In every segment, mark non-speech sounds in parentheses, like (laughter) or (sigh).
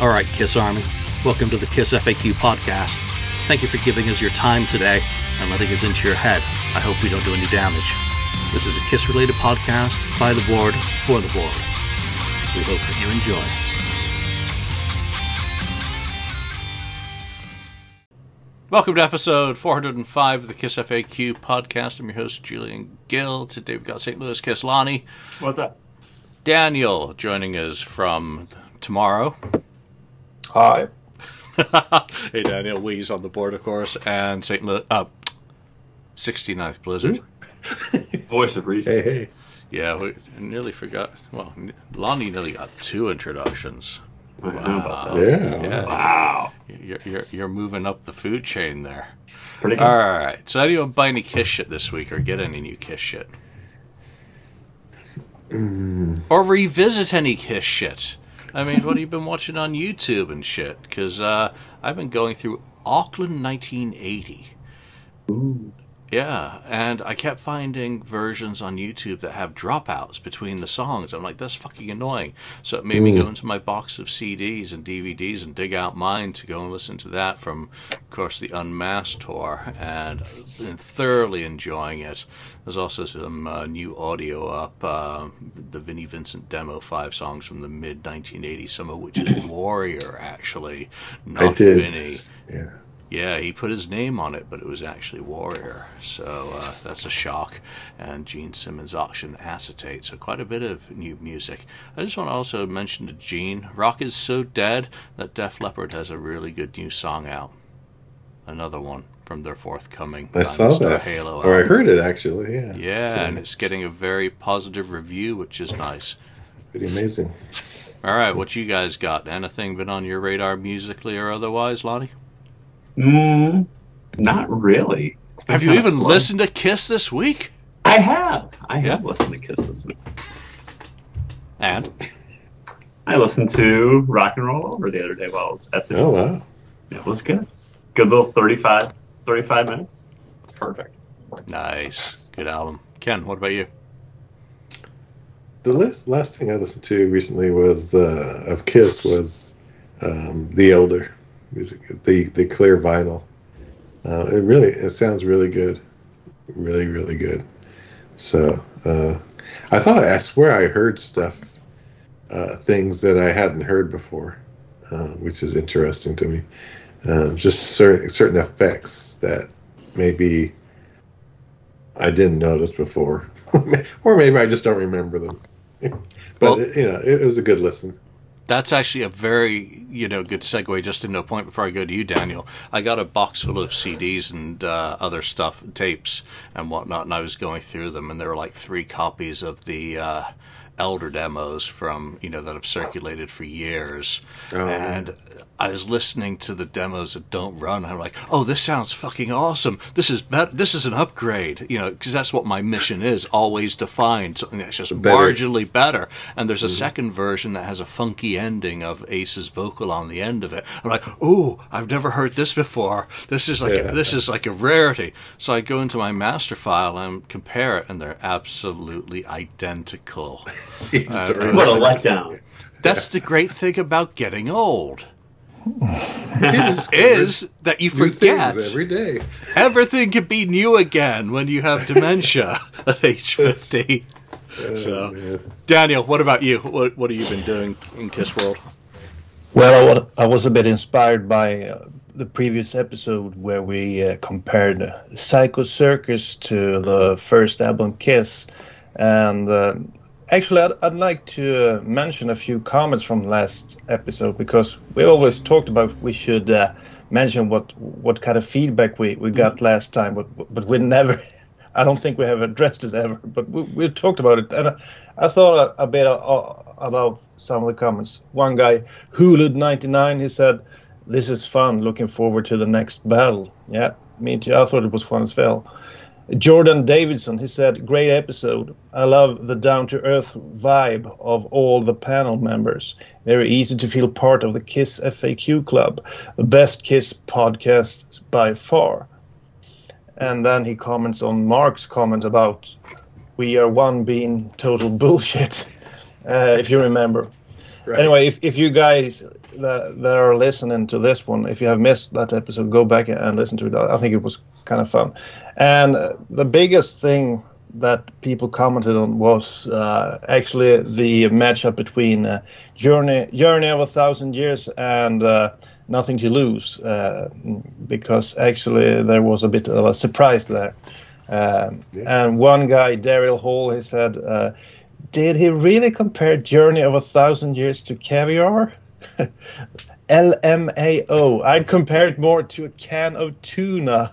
All right, Kiss Army, welcome to the Kiss FAQ podcast. Thank you for giving us your time today and letting us into your head. I hope we don't do any damage. This is a Kiss related podcast by the board for the board. We hope that you enjoy. Welcome to episode 405 of the Kiss FAQ podcast. I'm your host, Julian Gill. Today we've got St. Louis Kiss Lonnie. What's up? Daniel joining us from tomorrow. Hi. (laughs) hey, Daniel. Wee's on the board, of course, and St. Louis, uh, 69th Blizzard. (laughs) Voice of reason. Hey, hey. Yeah, we nearly forgot. Well, Lonnie nearly got two introductions. I know about that. Yeah. Yeah. Wow. You're, you're, you're moving up the food chain there. Pretty good. All right. So, anyone buy any Kiss shit this week or get any new Kiss shit? Mm, Or revisit any Kiss shit? I mean, what have you been watching on YouTube and shit? Because uh, I've been going through Auckland 1980. Ooh. Yeah, and I kept finding versions on YouTube that have dropouts between the songs. I'm like, that's fucking annoying. So it made me Mm. go into my box of CDs and DVDs and dig out mine to go and listen to that from, of course, the Unmasked tour, and thoroughly enjoying it. There's also some uh, new audio up, uh, the Vinnie Vincent demo, five songs from the mid 1980s, some of which is Warrior, actually, not. Vinnie. Yeah. Yeah, he put his name on it, but it was actually Warrior. So uh, that's a shock. And Gene Simmons auction acetate. So quite a bit of new music. I just want to also mention to Gene, Rock is so dead that Def Leppard has a really good new song out. Another one from their forthcoming I saw that. Halo Or I heard it actually. Yeah. Yeah, Today. and it's getting a very positive review, which is nice. pretty amazing. All right, what you guys got? Anything been on your radar musically or otherwise, Lonnie? Mm, not really. Have you even slow. listened to Kiss this week? I have. I have Yeah? listened to Kiss this week. And I listened to Rock and Roll Over the other day while I was at the Oh wow. It was good. Good little 35, 35 minutes. Perfect. Nice. Good album. Ken, what about you? The last last thing I listened to recently was uh, of Kiss was um, The Elder music, the the clear vinyl. Uh, it really it sounds really good, really really good. So uh, I thought I swear I heard stuff, uh, things that I hadn't heard before, uh, which is interesting to me. Uh, just certain certain effects that maybe I didn't notice before, (laughs) or maybe I just don't remember them. (laughs) but Well- it, you know, it, it was a good listen. That's actually a very, you know, good segue. Just to no point before I go to you, Daniel. I got a box full of CDs and uh, other stuff, tapes and whatnot, and I was going through them, and there were like three copies of the uh, Elder demos from, you know, that have circulated for years. Oh, and I was listening to the demos that don't run. I'm like, oh, this sounds fucking awesome. This is bet- This is an upgrade, you know, because that's what my mission is, always to find something that's just Better. marginally better. And there's a mm-hmm. second version that has a funky ending of Ace's vocal on the end of it. I'm like, oh, I've never heard this before. This is like Yeah. a, this is like a rarity. So I go into my master file and compare it, and they're absolutely identical. (laughs) (laughs) You just Uh. What a letdown. (laughs) That's the great thing about getting old. (laughs) is that you forget every day. everything can be new again when you have dementia at age 50. Oh, So- man. Daniel, what about you? What what have you been doing in Kiss World? Well, I I was a bit inspired by uh, the previous episode where we uh, compared Psycho Circus to the first album Kiss, and uh, actually, I'd, I'd like to uh, mention a few comments from last episode because we always talked about we should uh, mention what what kind of feedback we, we got last time, but but we never. (laughs) I don't think we have addressed it ever, but we, we talked about it, and I, I thought a, a bit uh, about some of the comments. One guy, Hulud99, he said, "This is fun. Looking forward to the next battle." Yeah, me too. I thought it was fun as well. Jordan Davidson, he said, "Great episode. I love the down-to-earth vibe of all the panel members. Very easy to feel part of the Kiss FAQ club. The best Kiss podcast by far." And then he comments on Mark's comment about we are one being total bullshit, (laughs) uh, if you remember. Right. Anyway, if, if you guys that, that are listening to this one, if you have missed that episode, go back and listen to it. I think it was kind of fun. And the biggest thing that people commented on was uh, actually the matchup between uh, Journey Journey of a Thousand Years and uh, Nothing to Lose, uh, because actually there was a bit of a surprise there. Um, Yeah. And one guy, Daryl Hall, he said, uh, "Did he really compare Journey of a Thousand Years to caviar?" (laughs) LMAO. I'd compare it more to a can of tuna.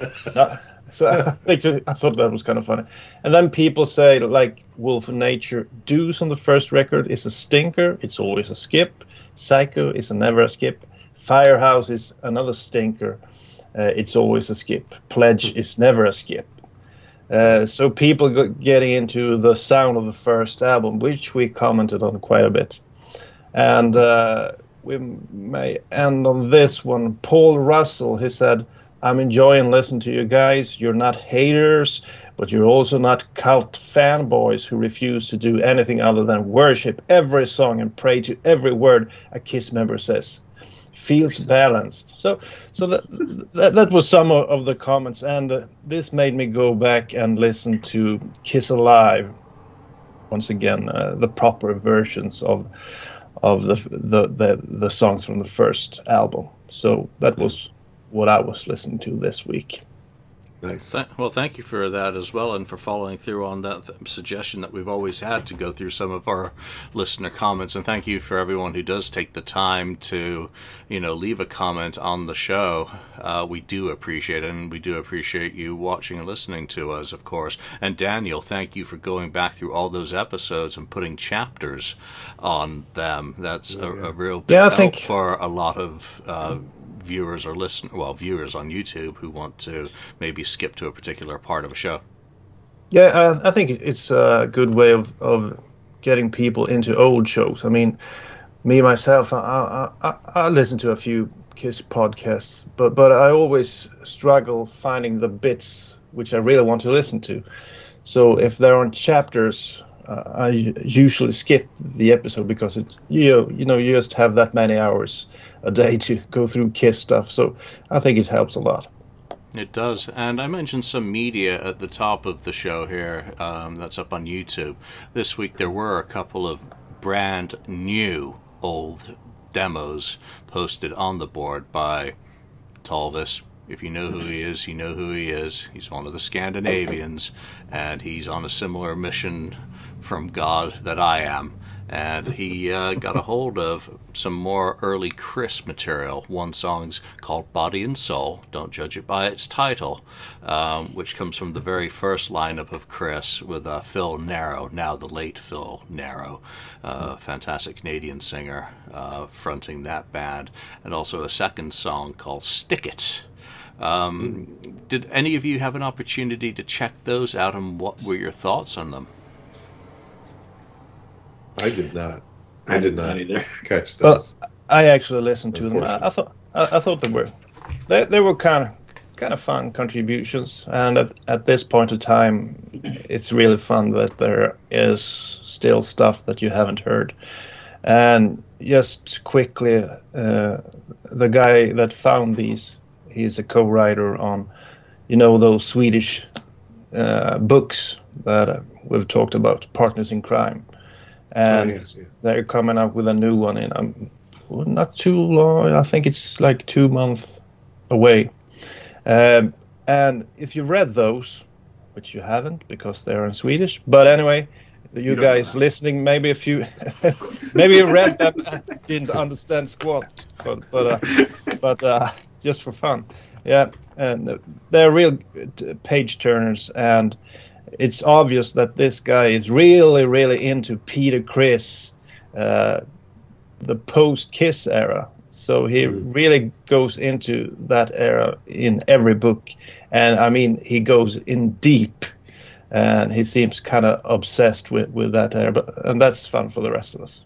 (laughs) So (laughs) I think I thought that was kind of funny. And then people say like Wolf of Nature, Deuce on the first record is a stinker. It's always a skip. Psycho is a never a skip. Firehouse is another stinker. Uh, it's always a skip. Pledge is never a skip. Uh, so people getting into the sound of the first album, which we commented on quite a bit, and uh, we may end on this one. Paul Russell, he said, "I'm enjoying listening to you guys. You're not haters, but you're also not cult fanboys who refuse to do anything other than worship every song and pray to every word a Kiss member says." feels balanced. So, so that that, that was some of, of the comments, and uh, this made me go back and listen to Kiss Alive once again, uh, the proper versions of of the, the the the songs from the first album. So that mm-hmm. was what I was listening to this week. Nice. Th- well, thank you for that as well, and for following through on that th- suggestion that we've always had to go through some of our listener comments. And thank you for everyone who does take the time to, you know, leave a comment on the show. Uh, we do appreciate it, and we do appreciate you watching and listening to us, of course. And Daniel, thank you for going back through all those episodes and putting chapters on them. That's a, a real big Yeah, help think- for a lot of uh, viewers or listen well viewers on YouTube who want to maybe skip to a particular part of a show. Yeah, I, I think it's a good way of, of getting people into old shows. I mean, me myself, I, I, I, listen to a few Kiss podcasts, but but I always struggle finding the bits which I really want to listen to. So if there aren't chapters, uh, I usually skip the episode because it's you know, you know you just have that many hours a day to go through Kiss stuff. So I think it helps a lot. It does, and I mentioned some media at the top of the show here. Um, that's up on YouTube. This week there were a couple of brand new old demos posted on the board by Talvis. If you know who he is, you know who he is. He's one of the Scandinavians, and he's on a similar mission from God that I am. And he uh, got a hold of some more early Criss material. One song's called Body and Soul. Don't judge it by its title, um, which comes from the very first lineup of Criss with uh, Phil Naro, now the late Phil Naro, uh, fantastic Canadian singer, uh, fronting that band, and also a second song called Stick It. Um, did any of you have an opportunity to check those out, and what were your thoughts on them? I did not. I did not either. catch Well. I actually listened to them. I, I thought I, I thought they were they, they were kind of kind of fun contributions. And at, at this point of time, it's really fun that there is still stuff that you haven't heard. And just quickly, uh, the guy that found these, he's a co-writer on, you know, those Swedish uh, books that uh, we've talked about, Partners in Crime. And Oh, yes, yes. they're coming up with a new one in um, not too long. I think it's like two months away. Um, and if you read those, which you haven't because they're in Swedish, but anyway, you, don't guys listening, maybe a (laughs) few, maybe you read them, and didn't understand squat, but but uh, but uh, just for fun, yeah. And they're real uh, page turners, and it's obvious that this guy is really, really into Peter Criss, uh, the post Kiss era. So he Mm. really goes into that era in every book, and I mean he goes in deep, and he seems kind of obsessed with with that era. But and that's fun for the rest of us.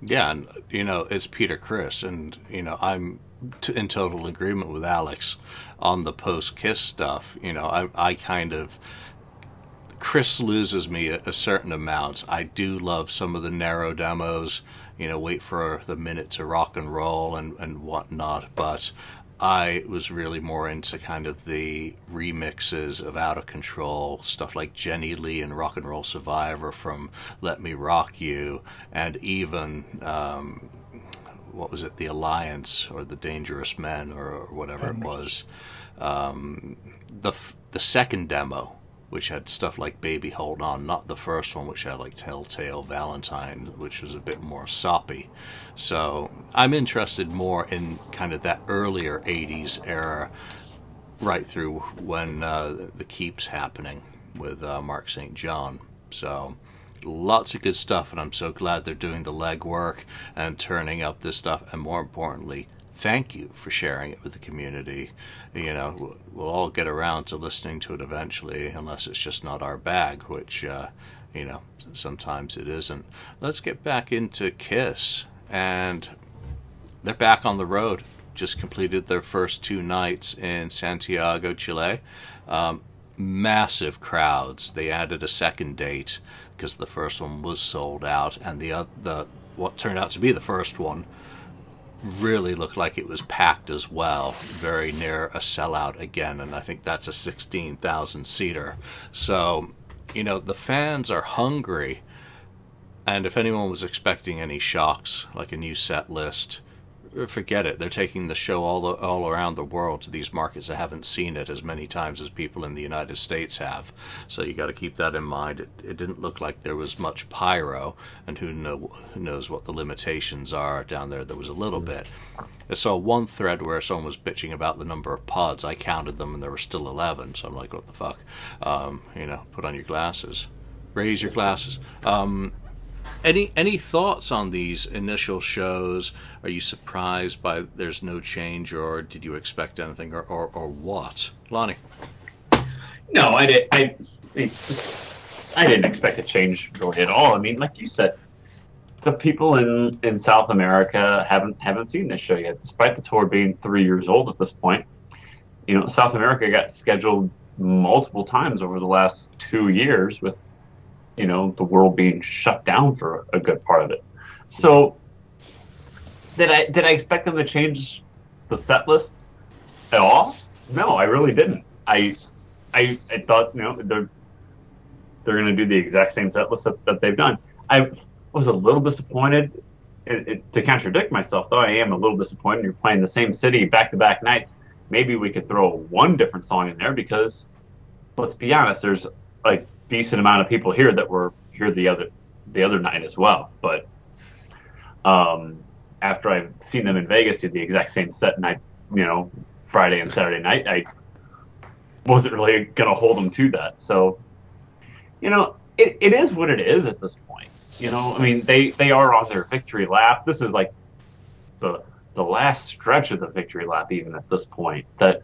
Yeah, and you know it's Peter Criss, and you know I'm t- in total agreement with Alex on the post Kiss stuff. You know I I kind of Criss loses me a, a, certain amount. I do love some of the Naro demos, you know, wait for the minute to rock and roll and, and whatnot, but I was really more into kind of the remixes of Out of Control, stuff like Jenny Lee and Rock and Roll Survivor from Let Me Rock You, and even um, what was it, The Alliance or The Dangerous Men or, or whatever it was. Um, the the second demo which had stuff like Baby Hold On, not the first one, which had like Telltale Valentine, which was a bit more soppy. So I'm interested more in kind of that earlier 80s era, right through when uh, the Keep's happening with uh, Mark St. John. So lots of good stuff, and I'm so glad they're doing the legwork and turning up this stuff, and more importantly, thank you for sharing it with the community. You know, we'll all get around to listening to it eventually, unless it's just not our bag, which, uh, you know, sometimes it isn't. Let's get back into Kiss, and they're back on the road. Just completed their first two nights in Santiago, Chile. Um, massive crowds. They added a second date because the first one was sold out, and the uh, the what turned out to be the first one really looked like it was packed as well, very near a sellout again, and I think that's a 16,000 seater. So, you know, the fans are hungry, and if anyone was expecting any shocks, like a new set list, forget it. They're taking the show all all around the world to these markets that haven't seen it as many times as people in the United States have. So you got to keep that in mind. It, it didn't look like there was much pyro, and who, know, who knows what the limitations are down there. There was a little bit. I saw one thread where someone was bitching about the number of pods. I counted them, and there were still 11. So I'm like, what the fuck? Um, you know, put on your glasses. Raise your glasses. Um, any any thoughts on these initial shows? Are you surprised by there's no change, or did you expect anything, or or, or what, Lonnie? No, I did. I I didn't expect a change really at all. I mean, like you said, the people in in South America haven't haven't seen this show yet, despite the tour being three years old at this point. You know, South America got scheduled multiple times over the last two years with you know the world being shut down for a good part of it. So did I did I expect them to change the set list at all? No, I really didn't. I I, I thought you know they're they're going to do the exact same set list that, that they've done. I was a little disappointed. It, it, to contradict myself, though, I am a little disappointed. You're playing the same city back to back nights. Maybe we could throw one different song in there because, let's be honest, there's like decent amount of people here that were here the other the other night as well. But um, after I've seen them in Vegas do the exact same set night, you know, Friday and Saturday night, I wasn't really gonna hold them to that. So, you know, it, it is what it is at this point. You know, I mean, they they are on their victory lap. This is like the the last stretch of the victory lap, even at this point. That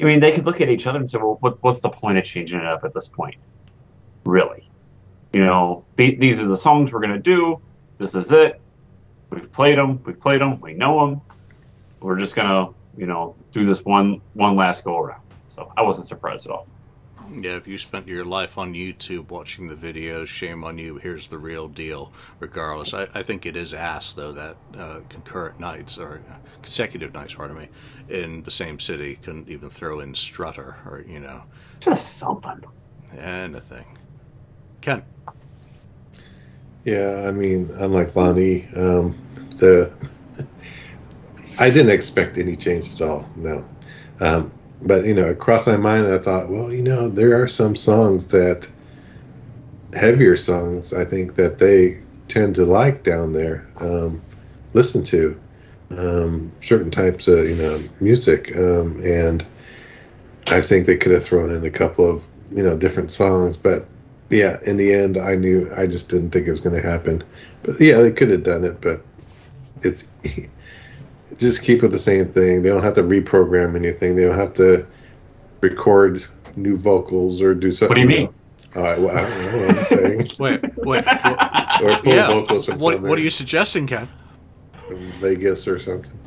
I mean, they could look at each other and say, well, what, what's the point of changing it up at this point? Really? You know, th- these are the songs we're going to do. This is it. We've played them. We've played them. We know them. We're just going to, you know, do this one one last go around. So I wasn't surprised at all. Yeah, if you spent your life on YouTube watching the videos, shame on you. Here's the real deal. Regardless, I, I think it is ass though that uh, concurrent nights or consecutive nights, pardon me, in the same city couldn't even throw in Strutter or you know, just something. Anything. Ken. Yeah, I mean, unlike Lonnie, um, the (laughs) I didn't expect any change at all. No. Um, but you know, it crossed my mind. I thought, well, you know, there are some songs that heavier songs. I think that they tend to like down there, um, listen to um, certain types of you know music, um, and I think they could have thrown in a couple of you know different songs. But yeah, in the end, I knew I just didn't think it was going to happen. But yeah, they could have done it, but it's (laughs) just keep with the same thing. They don't have to reprogram anything. They don't have to record new vocals or do something. What do you mean? Uh, well, I don't know what I'm saying. (laughs) wait, wait. or pull yeah. vocals from what, what are you suggesting, Ken? From Vegas or something.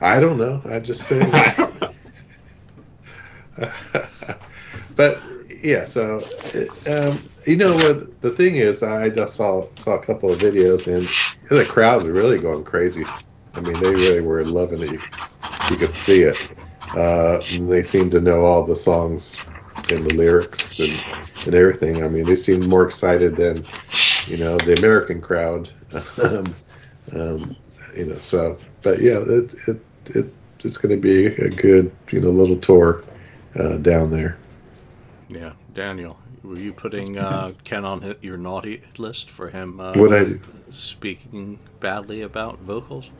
I don't know. I'm just saying. (laughs) (laughs) but yeah, so um, you know what the thing is, I just saw saw a couple of videos and the crowd was really going crazy. I mean, they really were loving it. You could, you could see it. Uh, and they seemed to know all the songs and the lyrics and, and everything. I mean, they seemed more excited than you know the American crowd. (laughs) um, um, you know, so but yeah, it it, it it's going to be a good you know little tour uh, down there. Yeah, Daniel, were you putting uh, Ken on your naughty list for him uh, What I do? speaking badly about vocals?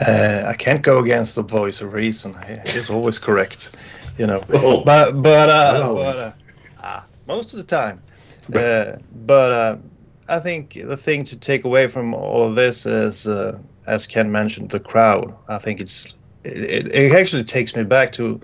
Uh, I can't go against the voice of reason. He's always correct, you know. Oh. but but, uh, but uh, ah, most of the time. Uh, but uh, I think the thing to take away from all of this is, uh, as Ken mentioned, the crowd. I think it's it, it actually takes me back to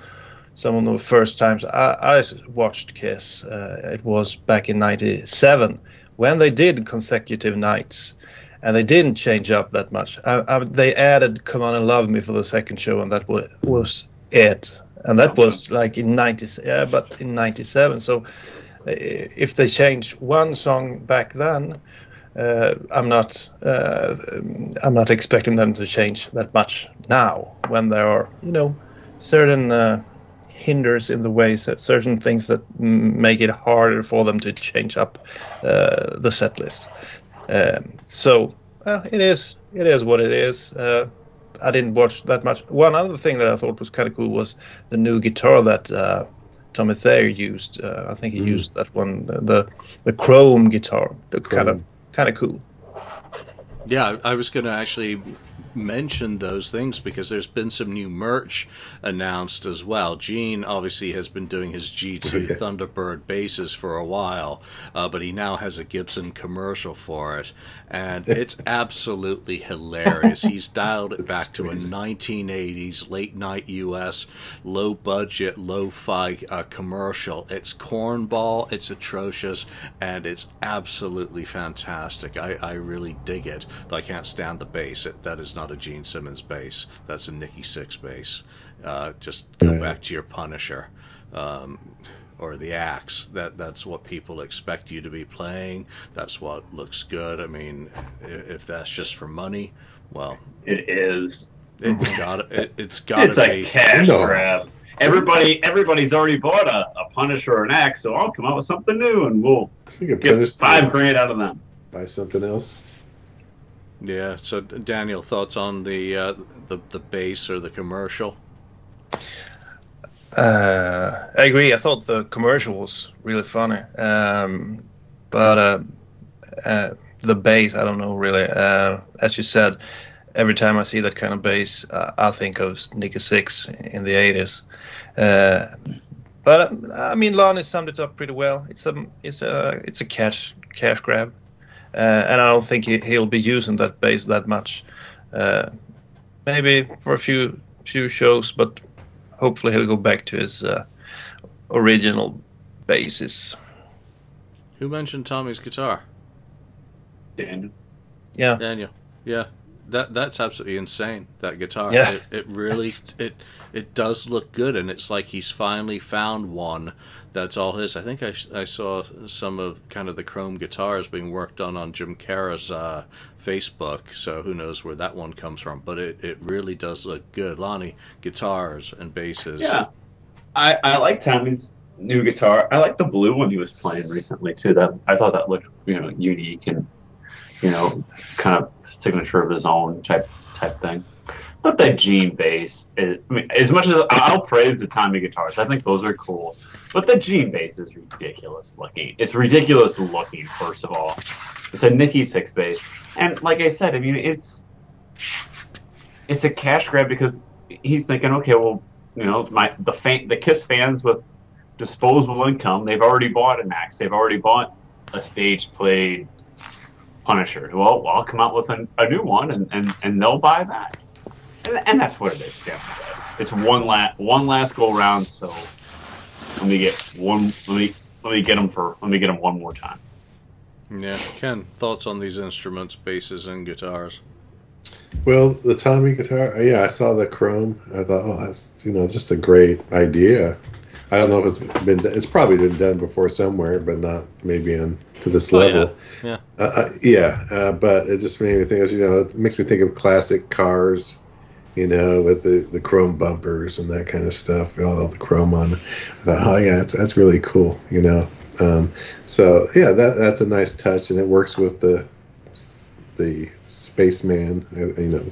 some of the first times I, I watched Kiss. Uh, it was back in '97 when they did consecutive nights and they didn't change up that much. I, I, they added "Come On and Love Me" for the second show, and that was was it. And that was like in '90, yeah, but in '97. So if they change one song back then, uh, I'm not uh, I'm not expecting them to change that much now when there are you know certain uh, hinders in the way, cer- certain things that make it harder for them to change up uh, the set list. Um, so well, it is it is what it is. Uh, I didn't watch that much. One other thing that I thought was kind of cool was the new guitar that uh, Tommy Thayer used. Uh, I think he Mm. used that one, the the, the chrome guitar. The kind of kind of cool. Yeah, I was going to actually mention those things because there's been some new merch announced as well. Gene obviously has been doing his G2 (laughs) Thunderbird basses for a while, uh, but he now has a Gibson commercial for it, and (laughs) it's absolutely hilarious. He's dialed it back to a 1980s late night U.S. low budget, lo-fi uh, commercial. It's cornball, it's atrocious, and it's absolutely fantastic. I, I really dig it. Though I can't stand the bass. It, that is not a Gene Simmons bass. That's a Nikki Sixx bass. Uh, just go Right. back to your Punisher. Um, or the axe. That that's what people expect you to be playing. That's what looks good. I mean, if that's just for money, well, It is. it's (laughs) got it, it's got It's to a be. cash No. grab. Everybody, everybody's already bought a, a Punisher or an axe, so I'll come out with something new, and we'll get punish five grand out of them. buy something else. Yeah. So Daniel, thoughts on the uh, the the bass or the commercial? Uh, I agree. I thought the commercial was really funny, um, but uh, uh, the bass, I don't know really. Uh, as you said, every time I see that kind of bass, uh, I think of Nikki Sixx in the '80s. Uh, but I mean, Lonnie summed it up pretty well. It's a it's a it's a cash cash grab, and I don't think he, he'll be using that bass that much. Uh, maybe for a few few shows, but hopefully he'll go back to his uh, original basis. Who mentioned Tommy's guitar? Dan. Yeah. Daniel. Yeah. That that's absolutely insane. That guitar. Yeah. It, it really it it does look good, and it's like he's finally found one that's all his. I think I, I saw some of kind of the chrome guitars being worked on on Jim Cara's uh, Facebook. So who knows where that one comes from? But it, it really does look good. Lonnie, guitars and basses. Yeah, I I like Tommy's new guitar. I like the blue one he was playing recently too. That I thought that looked you know unique and you know kind of signature of his own type type thing. But that Gene bass, I mean, as much as I'll praise the Tommy guitars, I think those are cool. But the Gene bass is ridiculous looking. It's ridiculous looking, first of all. It's a Nikki Sixx bass, and like I said, I mean it's it's a cash grab because he's thinking, okay, well, you know, my the fan, the Kiss fans with disposable income, they've already bought an axe, they've already bought a stage played Punisher. Well, I'll come out with a, a new one, and, and, and they'll buy that, and, and that's what it is. Yeah. It's one last one last go round. So let me get one. Let me let me get them for. Let me get them one more time. Yeah. Ken, thoughts on these instruments, basses and guitars? Well, the Tommy guitar, uh, yeah, I saw the chrome. I thought, oh, that's you know just a great idea. I don't know if it's been. It's probably been done before somewhere, but not maybe on to this Oh, level. yeah. Uh, uh, yeah, uh, but it just made me think. You know, it makes me think of classic cars. You know, with the, the chrome bumpers and that kind of stuff, all the chrome on. I thought, oh yeah, that's that's really cool. You know, um, so yeah, that that's a nice touch, and it works with the the spaceman, uh, you know,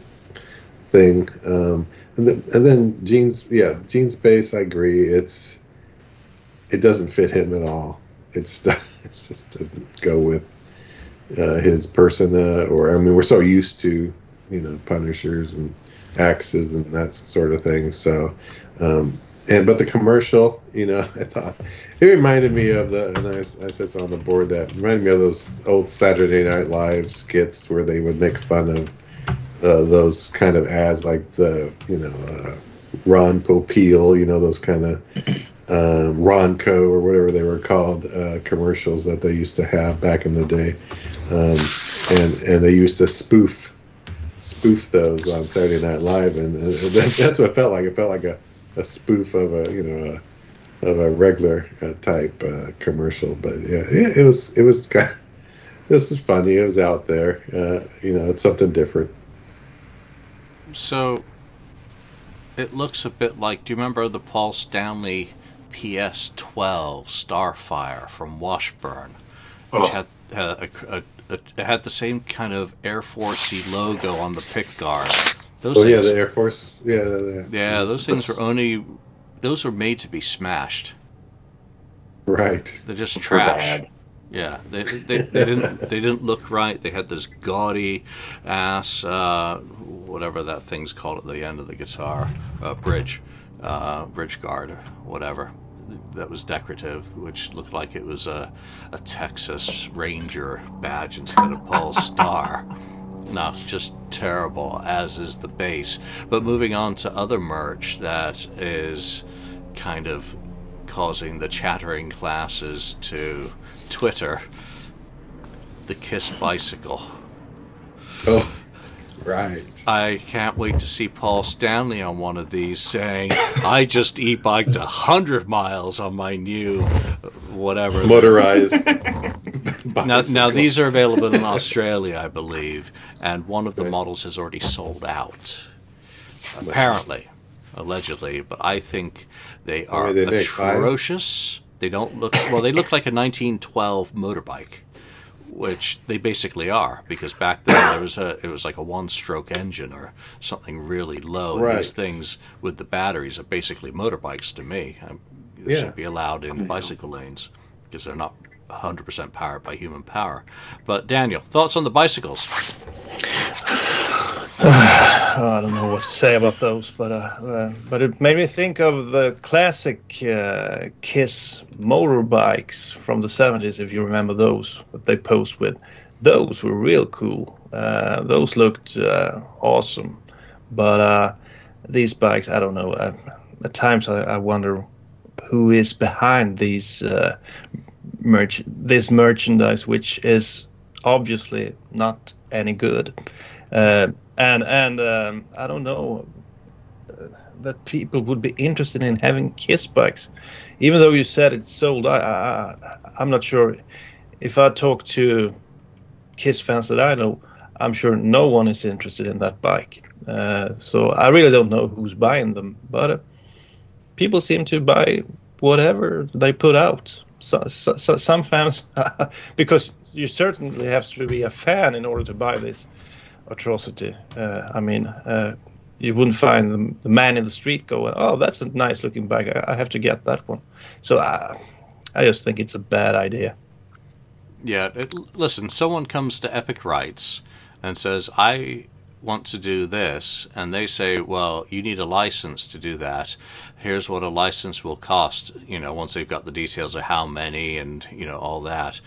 thing. Um, and then and then Gene's yeah, Gene's base. I agree. It's it doesn't fit him at all. It just (laughs) it just doesn't go with uh, his persona. Or I mean, we're so used to you know Punishers and axes and that sort of thing. So. Um, and but the commercial, you know, (laughs) I thought it reminded me of the, and I, I said so on the board that reminded me of those old Saturday Night Live skits where they would make fun of uh, those kind of ads, like the, you know, uh, Ron Popeil, you know, those kind of um, Ronco or whatever they were called uh, commercials that they used to have back in the day, um, and and they used to spoof spoof those on Saturday Night Live, and, (laughs) that, that's what it felt like. It felt like a, a spoof of a you know a, of a regular uh, type uh, commercial. But yeah, it, it was it was kind. Of, (laughs) this is funny. It was out there. Uh, you know, it's something different. So it looks a bit like. Do you remember the Paul Stanley PS12 Starfire from Washburn, which Oh. had had, a, a, a, had the same kind of Air Forcey logo on the pick guard. Those Oh yeah, things, the Air Force. Yeah, the, yeah, those things were only. Those were made to be smashed. right. They're just trash. bad. Yeah, they, they, they didn't they didn't look right. They had this gaudy ass uh, whatever that thing's called at the end of the guitar uh, bridge, uh, bridge guard, or whatever. That was decorative, which looked like it was a, a Texas Ranger badge instead of Paul's (laughs) star. No, just terrible, as is the base. But moving on to other merch that is kind of causing the chattering classes to Twitter. The Kiss bicycle. Oh, right. I can't wait to see Paul Stanley on one of these saying, "I just e-biked a hundred miles on my new whatever." Motorized. (laughs) Now, now these are available in Australia, I believe, and one of the Right. models has already sold out. Apparently, allegedly, but I think they are they make, atrocious. They don't look well. They look like a 1912 motorbike, which they basically are, because back then there was a it was like a one-stroke engine or something really low. Right. these things with the batteries are basically motorbikes to me. They Yeah. should be allowed in bicycle lanes because they're not 100% powered by human power. But Daniel, thoughts on the bicycles? (sighs) I don't know what to say about those, but uh, uh, but it made me think of the classic uh, Kiss motorbikes from the 70s, if you remember those that they posed with. Those were real cool. Uh, those looked uh, awesome, but uh, these bikes, I don't know. Uh, at times, I, I wonder who is behind these merch this merchandise, which is obviously not any good. Uh, and and um, I don't know uh, that people would be interested in having Kiss bikes, even though you said it's sold. I, I I'm not sure. If I talk to Kiss fans that I know, I'm sure no one is interested in that bike. Uh, so I really don't know who's buying them, but uh, people seem to buy whatever they put out. So, so, so some fans, (laughs) because you certainly have to be a fan in order to buy this atrocity. Uh, I mean, uh, you wouldn't find the, the man in the street going, "Oh, that's a nice looking bag. I, I have to get that one." So I, I just think it's a bad idea. Yeah, it, listen, someone comes to Epic Rights and says, I want to do this, and they say, well, you need a license to do that. Here's what a license will cost, you know, once they've got the details of how many and, you know, all that.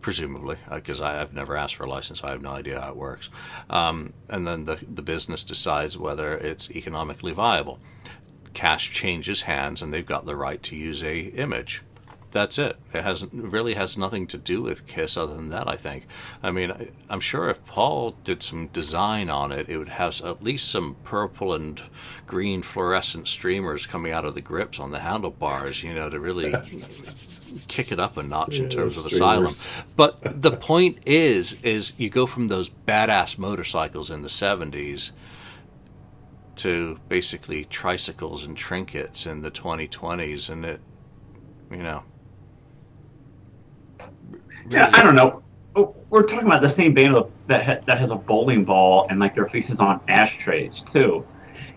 Presumably, because I've never asked for a license, I have no idea how it works. Um, and then the the business decides whether it's economically viable. Cash changes hands, and they've got the right to use a image that's it. It has really has nothing to do with Kiss other than that. I think. I mean, I, I'm sure if Paul did some design on it, it would have at least some purple and green fluorescent streamers coming out of the grips on the handlebars. You know, to really (laughs) kick it up a notch in terms of streamers. Asylum. But the (laughs) point is, is you go from those badass motorcycles in the 70s to basically tricycles and trinkets in the 2020s, and it, you know. Yeah, I don't know. Oh, We're talking about the same band that ha- that has a bowling ball and like their faces on ashtrays too.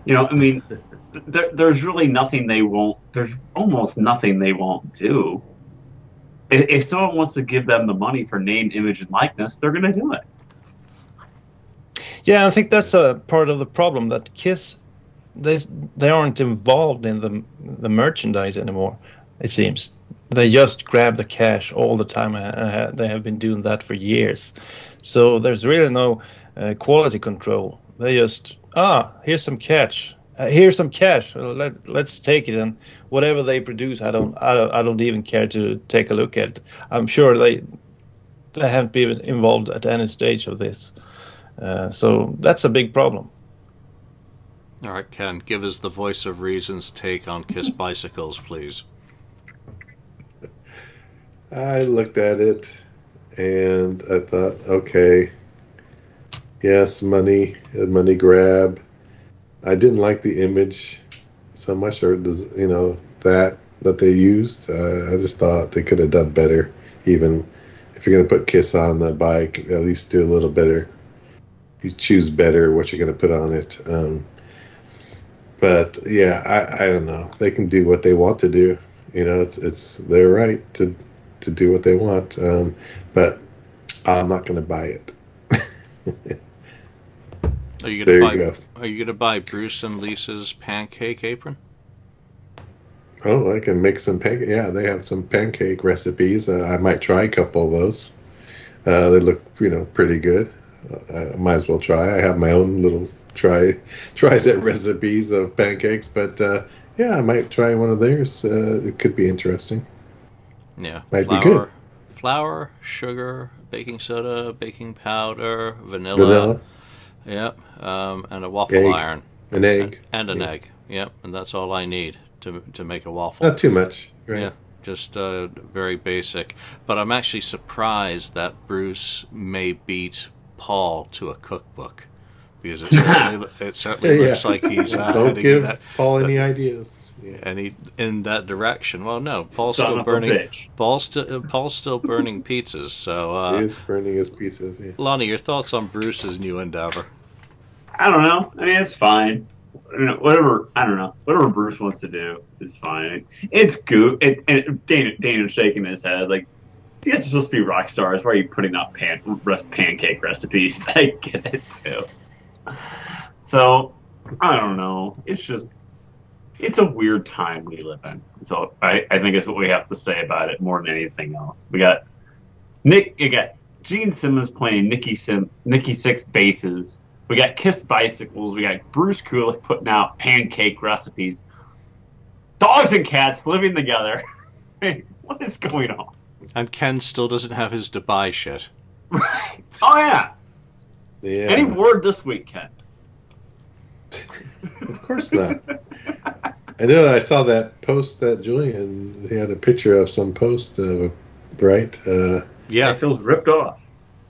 You know, I mean, th- (laughs) there, there's really nothing they won't. There's almost nothing they won't do. If, if someone wants to give them the money for name, image, and likeness, they're gonna do it. Yeah, I think that's a part of the problem that Kiss they they aren't involved in the the merchandise anymore. It seems they just grab the cash all the time. They have been doing that for years, so there's really no uh, quality control. They just ah here's some cash. Uh, here's some cash. Uh, let let's take it and whatever they produce, I don't I don't, I don't even care to take a look at. I'm sure they they haven't been involved at any stage of this. Uh, so that's a big problem. All right, Ken, give us the voice of reason's take on Kiss (laughs) bicycles, please. I looked at it and I thought, okay, yes, money, a money grab. I didn't like the image so much, or you know that that they used. Uh, I just thought they could have done better. Even if you're gonna put Kiss on the bike, at least do a little better. You choose better what you're gonna put on it. Um, but yeah, I, I don't know. They can do what they want to do. You know, it's it's their right to to do what they want. Um, but I'm not to buy it. (laughs) Are you gonna you buy? go. Are you gonna buy Bruce and Lisa's pancake apron? oh, I can make some pancake. Yeah, they have some pancake recipes. Uh, I might try a couple of those. Uh, they look, you know, pretty good. Uh, I might as well try. I have my own little try (laughs) try set recipes of pancakes, but uh, yeah, I might try one of theirs. Uh, it could be interesting. Yeah. Might be good. Flour, sugar, baking soda, baking powder, vanilla. Vanilla, Yep. Um, and a waffle Egg. iron. an egg. And an Yeah. egg. Yep. And that's all I need to to make a waffle. Not too much. Right? Yeah, just uh, very basic. But I'm actually surprised that Bruce may beat Paul to a cookbook because it (laughs) certainly, it certainly Yeah. looks like he's uh, Don't give that, Paul any ideas. Yeah. any in that direction. Well, no, Paul's Son still burning. bitch. Paul's still Paul's still burning (laughs) pizzas. So, uh, he is burning his pizzas. Yeah. Lonnie, your thoughts on Bruce's new endeavor? I don't know. I mean, it's fine. You know, whatever. I don't know. Whatever Bruce wants to do is fine. It's good. It, and Dana, Dana shaking his head like, you guys are supposed to be rock stars. Why are you putting out pan, rest pancake recipes? (laughs) I get it too. So I don't know. It's just it's a weird time we live in. So I, I think is what we have to say about it more than anything else. We got Nick. You got Gene Simmons playing Nikki Sim, Nikki Sixx basses. We got Kiss bicycles. We got Bruce Kulick putting out pancake recipes. Dogs and cats living together. (laughs) Hey, what is going on? And Ken still doesn't have his Dubai shit. (laughs) oh yeah. Yeah. Any word this week, Ken? Of course not. (laughs) I know I saw that post that Julian he had a picture of some post, uh, right? Uh, Yeah, It feels ripped off.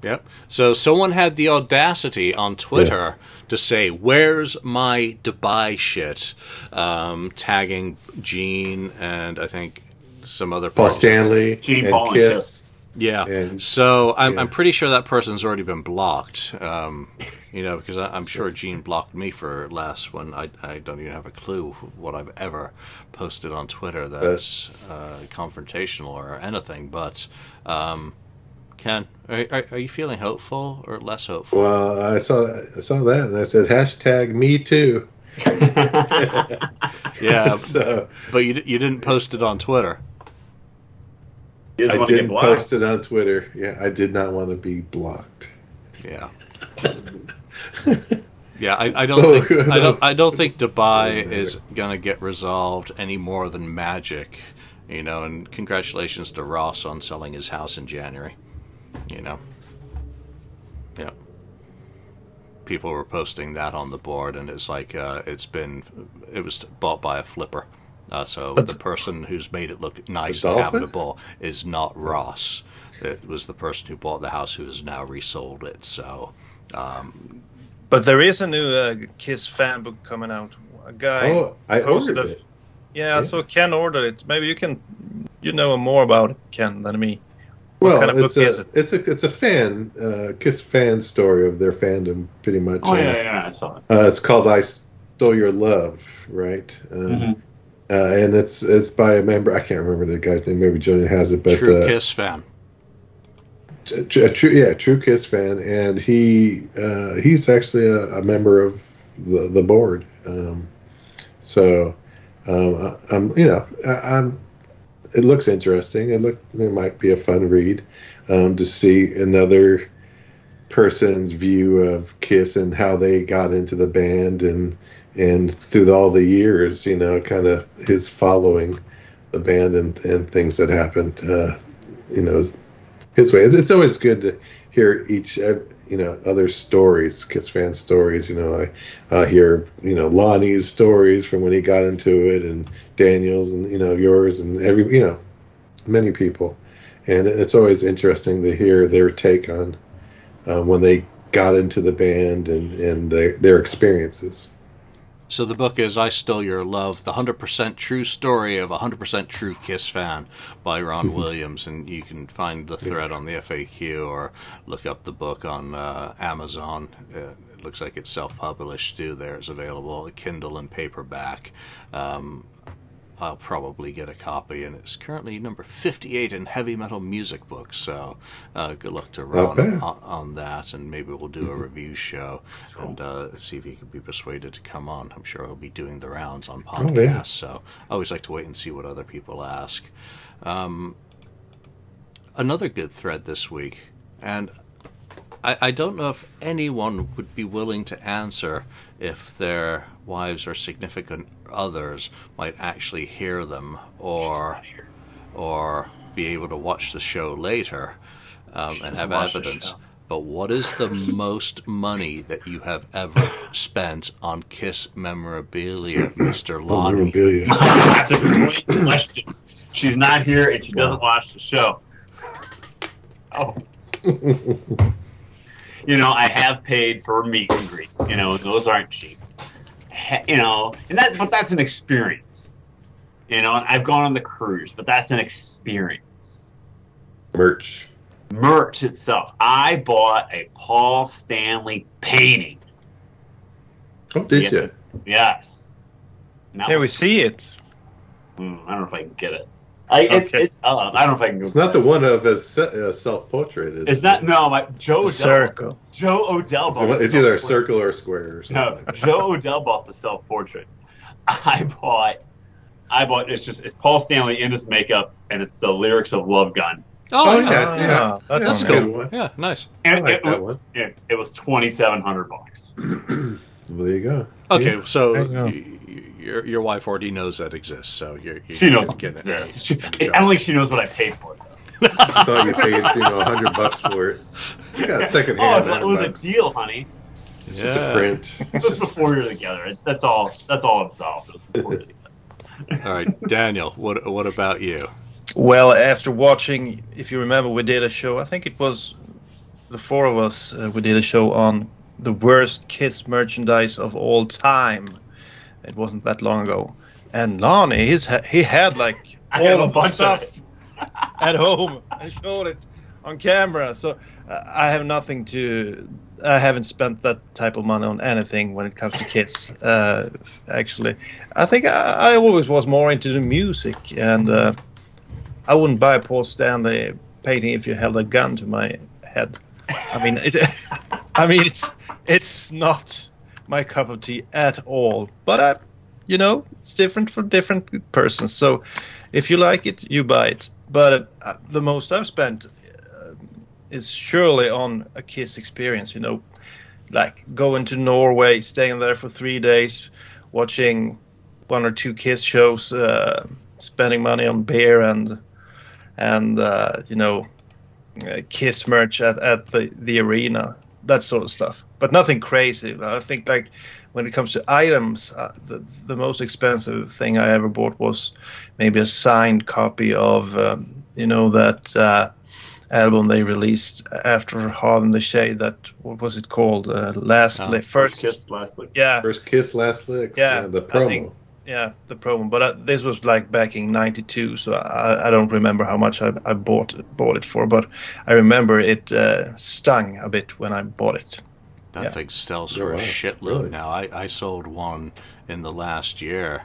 Yep. So someone had the audacity on Twitter Yes. to say, "Where's my Dubai shit?" Um, tagging Gene and I think some other Paul. Stanley Gene and Paul and Kiss. Yeah. And- so I'm, yeah. I'm pretty sure that person's already been blocked. Um, you know, because I, I'm sure Gene blocked me for less when I, I don't even have a clue what I've ever posted on Twitter that's uh, confrontational or anything. But um, Ken, are, are, are you feeling hopeful or less hopeful? Well, I saw I saw that and I said hashtag me too. (laughs) Yeah, (laughs) so but you you didn't post it on Twitter. You just I want to get didn't blocked. post it on Twitter. Yeah, I did not want to be blocked. Yeah. (laughs) Yeah, I, I don't Oh, think (laughs) I don't I don't (laughs) think Dubai is gonna get resolved any more than Magic You know, and congratulations to Ross on selling his house in January. You know. Yeah. People were posting that on the board, and it's like uh, it's been it was bought by a flipper. Uh, so But the the- person who's made it look nice and having dolphin? a ball is not Ross. It was the person who bought the house who has now resold it. So um, But there is a new uh, Kiss fan book coming out. A guy. Oh, I posted ordered a- it. Yeah, Yeah. so Ken ordered it. Maybe you can, you know more about it, Ken, than me. Well, kind of it's book a is it? it's a it's a fan uh, Kiss fan story of their fandom, pretty much. Oh uh, yeah, yeah, I saw it. Uh, it's called "I Stole Your Love," right? Um, Mhm. Uh, and it's it's by a member. I can't remember the guy's name. Maybe Julian has it, but true uh, Kiss fan. true yeah, true Kiss fan, and he uh, he's actually a, a member of the the board. Um, so um, I, I'm you know I, I'm it looks interesting. It look it might be a fun read um, to see another person's view of Kiss and how they got into the band and and through all the years, you know, kind of his following the band and, and things that happened, uh, you know, his way. It's, it's always good to hear each, uh, you know, other stories, Kiss fan stories. You know, I uh, hear, you know, Lonnie's stories from when he got into it, and Daniel's, and you know, yours, and every, you know, many people. And it's always interesting to hear their take on uh, when they got into the band and and their, their experiences. So the book is I Stole Your Love, the 100% true story of a 100% true Kiss fan by Ron Williams. And you can find the thread on the FAQ or look up the book on uh, Amazon. Uh, it looks like it's self published too. There it's available, Kindle and paperback. Um, I'll probably get a copy, and it's currently number 58 in heavy metal music books. So, uh, good luck to Ron on, on that, and maybe we'll do a review show and uh, see if he can be persuaded to come on. I'm sure he'll be doing the rounds on Oh, podcasts. yeah. So, I always like to wait and see what other people ask. Um, another good thread this week, and I, I don't know if anyone would be willing to answer if their wives or significant others might actually hear them or or be able to watch the show later um, and have evidence. But what is the most money that you have ever (laughs) spent on Kiss memorabilia, (coughs) Mr. Lonnie? Memorabilia. (laughs) That's a great question. She's not here and she doesn't watch the show. Oh, (laughs) you know, I have paid for meet and greet. You know, those aren't cheap. You know, and that, but that's an experience. You know, and I've gone on the cruise, but that's an experience. Merch. Merch itself. I bought a Paul Stanley painting. Oh, did Yeah. you? Yes. And that we see it. Hmm, I don't know if I can get it. I, it's, Okay. it's, uh, I don't know if I can go. It's not the one of his se- uh, self-portrait, is It's it? not. No, my Joe The Odell. circle. Joe Odell. It's, bought one- the it's either a circle or a square or something. No, like that. Joe Odell bought the self portrait. (laughs) I bought. I bought. It's just it's Paul Stanley in his makeup, and it's the lyrics of Love Gun. Oh, Oh, yeah. yeah, Ah, yeah. that's That's a cool. good one. Yeah, nice. And I like it, that one. it, it was twenty seven hundred bucks. (clears throat) Well, there you go. Okay, so you go. y- y- your your wife already knows that exists, so you're, you She knows get it it. exists. She, I don't think she knows what I paid for it. Though. I thought you paid, you know, a hundred bucks for it. Yeah, second Oh, it was, it was a deal, honey. It's just a print. (laughs) It was before you're together. It, that's all. That's all involved. It was before you're together. All right, Daniel, what what about you? Well, after watching, if you remember, we did a show. I think it was the four of us. Uh, we did a show on the worst Kiss merchandise of all time. It wasn't that long ago. And Lonnie, ha- he had like (laughs) all of the stuff (laughs) at home and showed it on camera. So uh, I have nothing to. I haven't spent that type of money on anything when it comes to Kiss. Uh, actually, I think I, I always was more into the music, and uh, I wouldn't buy a Paul Stanley painting if you held a gun to my head. I mean, it, (laughs) I mean, it's it's not my cup of tea at all. But I, you know, it's different for different persons. So if you like it, you buy it. But uh, the most I've spent uh, is surely on a Kiss experience. You know, like going to Norway, staying there for three days, watching one or two Kiss shows. Uh, spending money on beer and and uh, you know uh, Kiss merch at, at the, the arena, that sort of stuff. But nothing crazy. I think like when it comes to items, uh, the the most expensive thing I ever bought was maybe a signed copy of um, you know that uh, album they released after Hot in the Shade. That what was it called? Uh, last Oh, li- First first kiss, last lick. yeah First kiss, last lick. Yeah, the I promo. Think- yeah the promo. But uh, this was like back in '92, so I, I don't remember how much I, I bought bought it for. But I remember it uh, stung a bit when I bought it. That Yeah. thing sells for a wow. shitload Really? now. I, I sold one in the last year,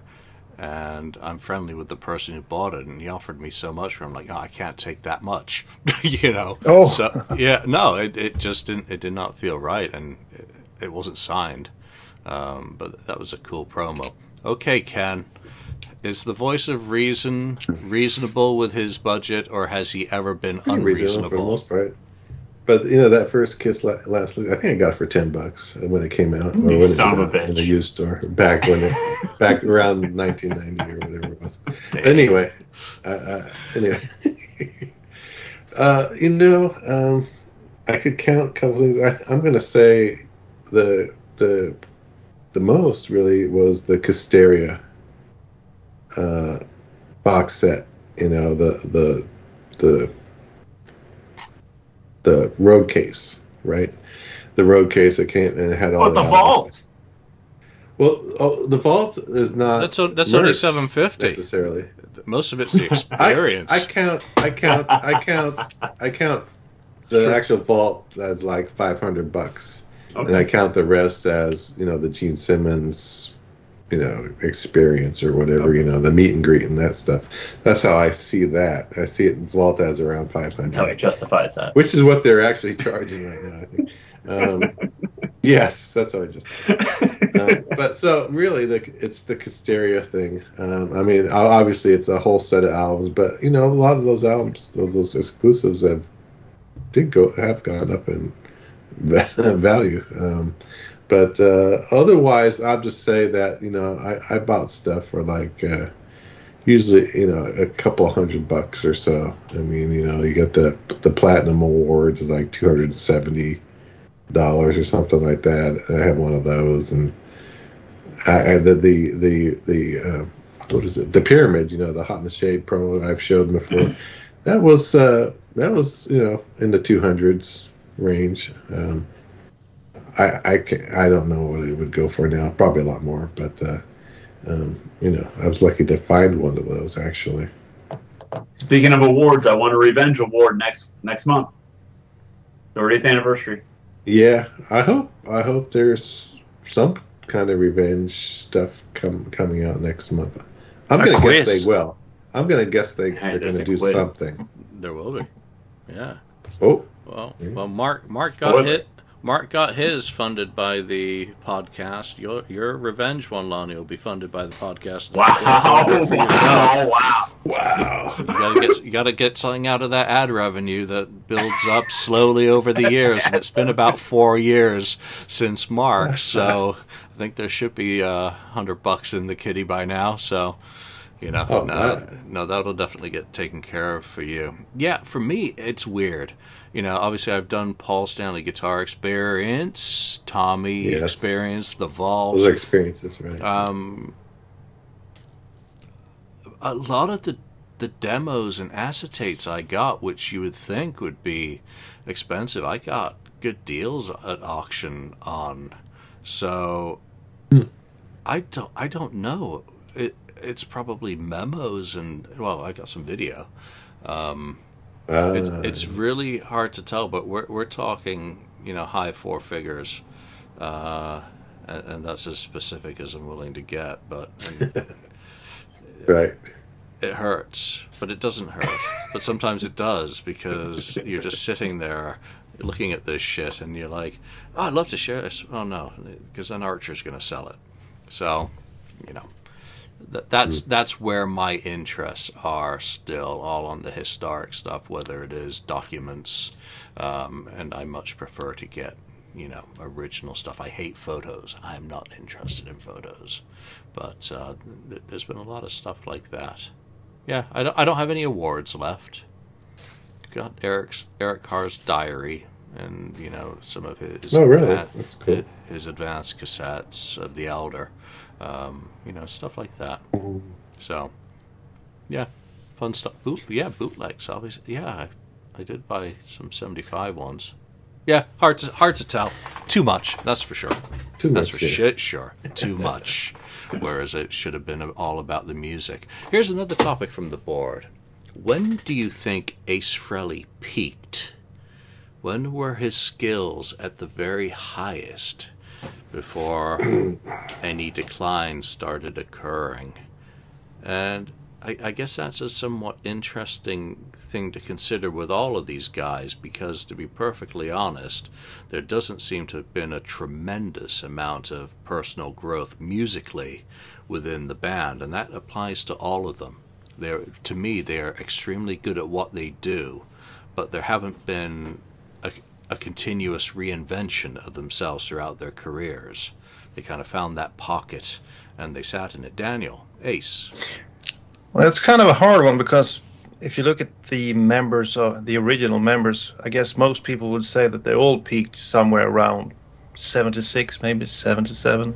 and I'm friendly with the person who bought it, and he offered me so much for. it. I'm like, oh, I can't take that much, (laughs) you know. Oh. So yeah, no, it, it just didn't. It did not feel right, and it, it wasn't signed. Um, but that was a cool promo. Okay, Ken. Is the voice of reason reasonable with his budget, or has he ever been Pretty unreasonable? for the most part. But you know that first kiss la- last lick, I think I got it for ten bucks when it came out, or when it was son of a out in the used store back when it (laughs) back around 1990 or whatever it was. Anyway, uh, uh, anyway, (laughs) uh, you know, um, I could count a couple things. I, I'm going to say the the the most really was the Kissteria uh, box set. You know, the the the the road case, right? The road case that came and it had all But the albums. vault. Well, oh, the vault is not. That's o- that's only 750. necessarily. Most of it's (laughs) the I, experience. I count, I count, I count, I count the actual vault as like 500 bucks, and I count the rest as you know the Gene Simmons, you know, experience or whatever, you know, the meet and greet and that stuff. That's how I see that. I see it in vault as around 500 That's how he justifies that. which is what they're actually charging right now. I think. Um, (laughs) yes, that's what I just. Um, but so really, the it's the Kissteria thing. Um, I mean, obviously it's a whole set of albums, but you know, a lot of those albums, those, those exclusives have did go have gone up in (laughs) value. Um, but uh, otherwise, I'll just say that you know I, I bought stuff for like uh, usually you know a couple hundred bucks or so. I mean, you know, you get the the platinum awards is like two hundred and seventy dollars or something like that. I have one of those, and I, I the the the the uh, what is it? The pyramid, you know, the hot in the shade promo I've showed before. That was uh, that was you know in the two hundreds range. Um, I I can I don't know what it would go for now. Probably a lot more, but uh, um, you know, I was lucky to find one of those actually. Speaking of awards, I won a revenge award next next month. 30th anniversary. Yeah, I hope I hope there's some kind of revenge stuff come coming out next month. I'm A gonna quiz. guess they will. I'm gonna guess they Hey, they're gonna do quiz. something. There will be. Yeah. Oh, Well, Yeah. well, Mark, Mark got hit. Mark got his funded by the podcast. Your your revenge one, Lonnie, will be funded by the podcast. Wow! Good for yourself. Wow! Wow! wow! You gotta get you gotta get something out of that ad revenue that builds up slowly over the years, and it's been about four years since Mark. So (laughs) I think there should be uh, a hundred bucks in the kitty by now. So you know, Oh, no, no, that'll definitely get taken care of for you. Yeah, for me, it's weird. You know, obviously I've done Paul Stanley Guitar Experience, Tommy Yes. Experience, The Vault. Those experiences, right? Um, a lot of the the demos and acetates I got, which you would think would be expensive, I got good deals at auction on. So Hmm. I don't I don't know. It it's probably memos and well, I got some video. Um, Uh, it's, it's really hard to tell, but we're we're talking, you know, high four figures, uh, and, and that's as specific as I'm willing to get. But and (laughs) right. it hurts, but it doesn't hurt. but sometimes it does because (laughs) you're just sitting there looking at this shit, and you're like, oh, I'd love to share this. Oh no, because then Archer's gonna sell it. So, you know. That, that's that's where my interests are still all on the historic stuff, whether it is documents, um, and I much prefer to get you know original stuff. I hate photos. I'm not interested in photos, but uh, th- there's been a lot of stuff like that. yeah, I don't, I don't have any awards left. Got Eric's Eric Carr's diary, and you know some of his Oh, really? adva- That's cool. his advanced cassettes of the Elder, um, you know stuff like that. So, yeah, fun stuff. Boot, yeah, bootlegs. Obviously, yeah, I, I did buy some '75 ones. Yeah, hard to hard to tell. Too much, that's for sure. Too That's much. for yeah. shit, sure. Too (laughs) much. Whereas it should have been all about the music. Here's another topic from the board. When do you think Ace Frehley peaked? When were his skills at the very highest before (clears throat) any decline started occurring? And I, I guess that's a somewhat interesting thing to consider with all of these guys because, to be perfectly honest, there doesn't seem to have been a tremendous amount of personal growth musically within the band, and that applies to all of them. They're, to me, they're extremely good at what they do, but there haven't been a, continuous reinvention of themselves throughout their careers. They kind of found that pocket and they sat in it. Daniel, Ace, Well, it's kind of a hard one because if you look at the members of the original members, I guess most people would say that they all peaked somewhere around 76, maybe 77,